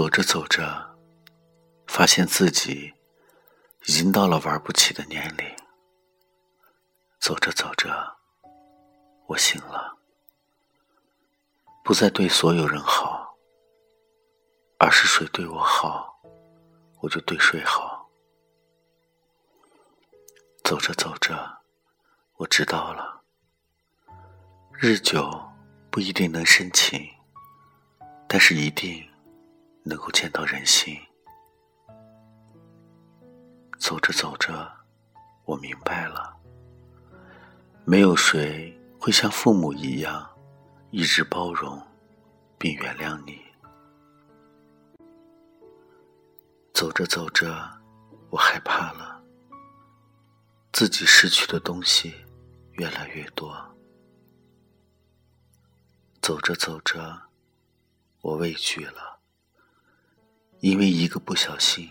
走着走着，发现自己已经到了玩不起的年龄。走着走着，我醒了，不再对所有人好，而是谁对我好，我就对谁好。走着走着，我知道了，日久不一定能生情，但是一定能够见到人心。走着走着，我明白了。没有谁会像父母一样，一直包容并原谅你。走着走着，我害怕了，自己失去的东西越来越多。走着走着，我畏惧了，因为一个不小心，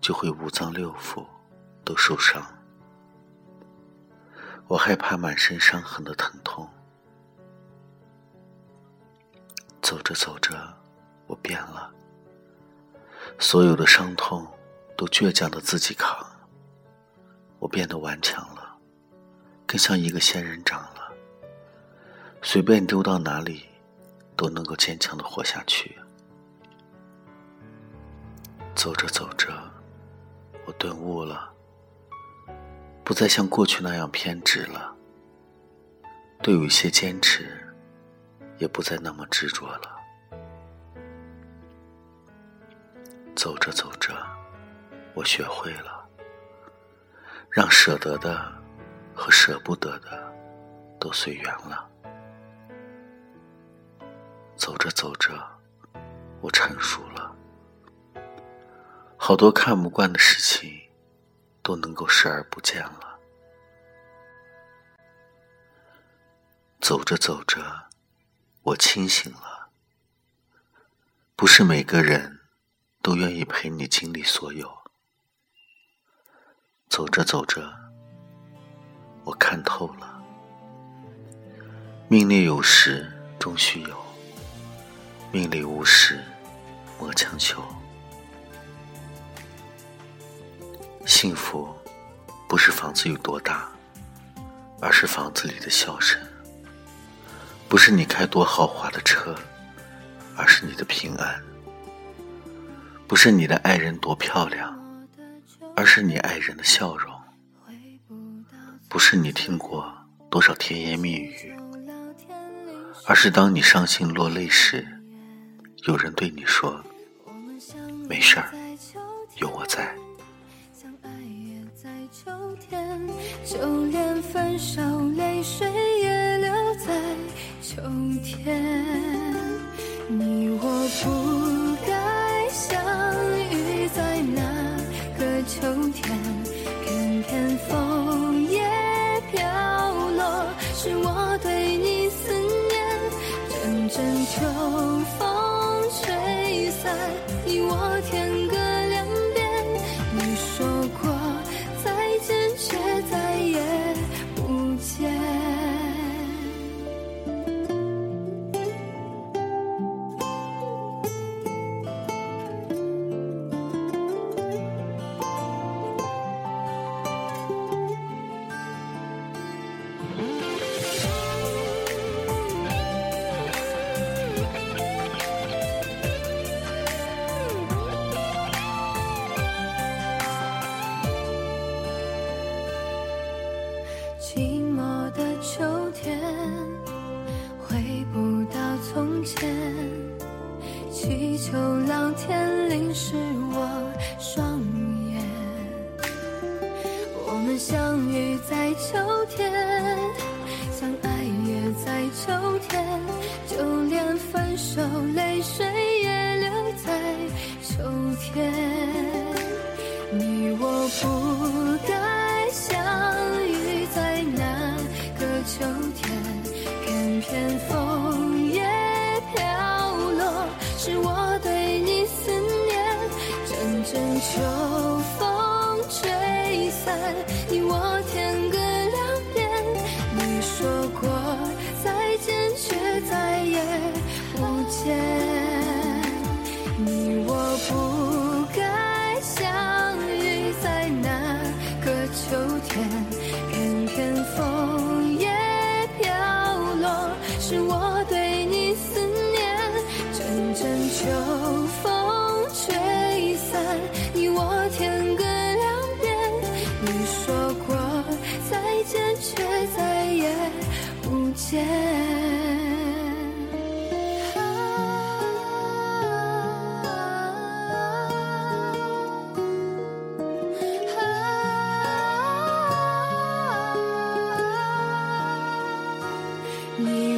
就会五脏六腑都受伤。我害怕满身伤痕的疼痛。走着走着，我变了。所有的伤痛都倔强的自己扛。我变得顽强了，更像一个仙人掌了。随便丢到哪里，都能够坚强的活下去。走着走着，我顿悟了。不再像过去那样偏执了，对有些坚持，也不再那么执着了。走着走着，我学会了，让舍得的和舍不得的都随缘了。走着走着，我成熟了，好多看不惯的事情。都能够视而不见了。走着走着，我清醒了。不是每个人都愿意陪你经历所有。走着走着，我看透了。命里有时终须有，命里无时莫强求。幸福，不是房子有多大，而是房子里的笑声；不是你开多豪华的车，而是你的平安；不是你的爱人多漂亮，而是你爱人的笑容；不是你听过多少甜言蜜语，而是当你伤心落泪时，有人对你说：“没事儿，有我在。”秋天就连分手泪水也留在秋天。你我不的秋天，回不到从前祈求老天淋湿我双眼。我们相遇在秋天，相爱也在秋天，就连分手泪水也留在秋天。你我不阵阵秋风吹散你我天各两边。你说过再见，却再也不见。Yeah.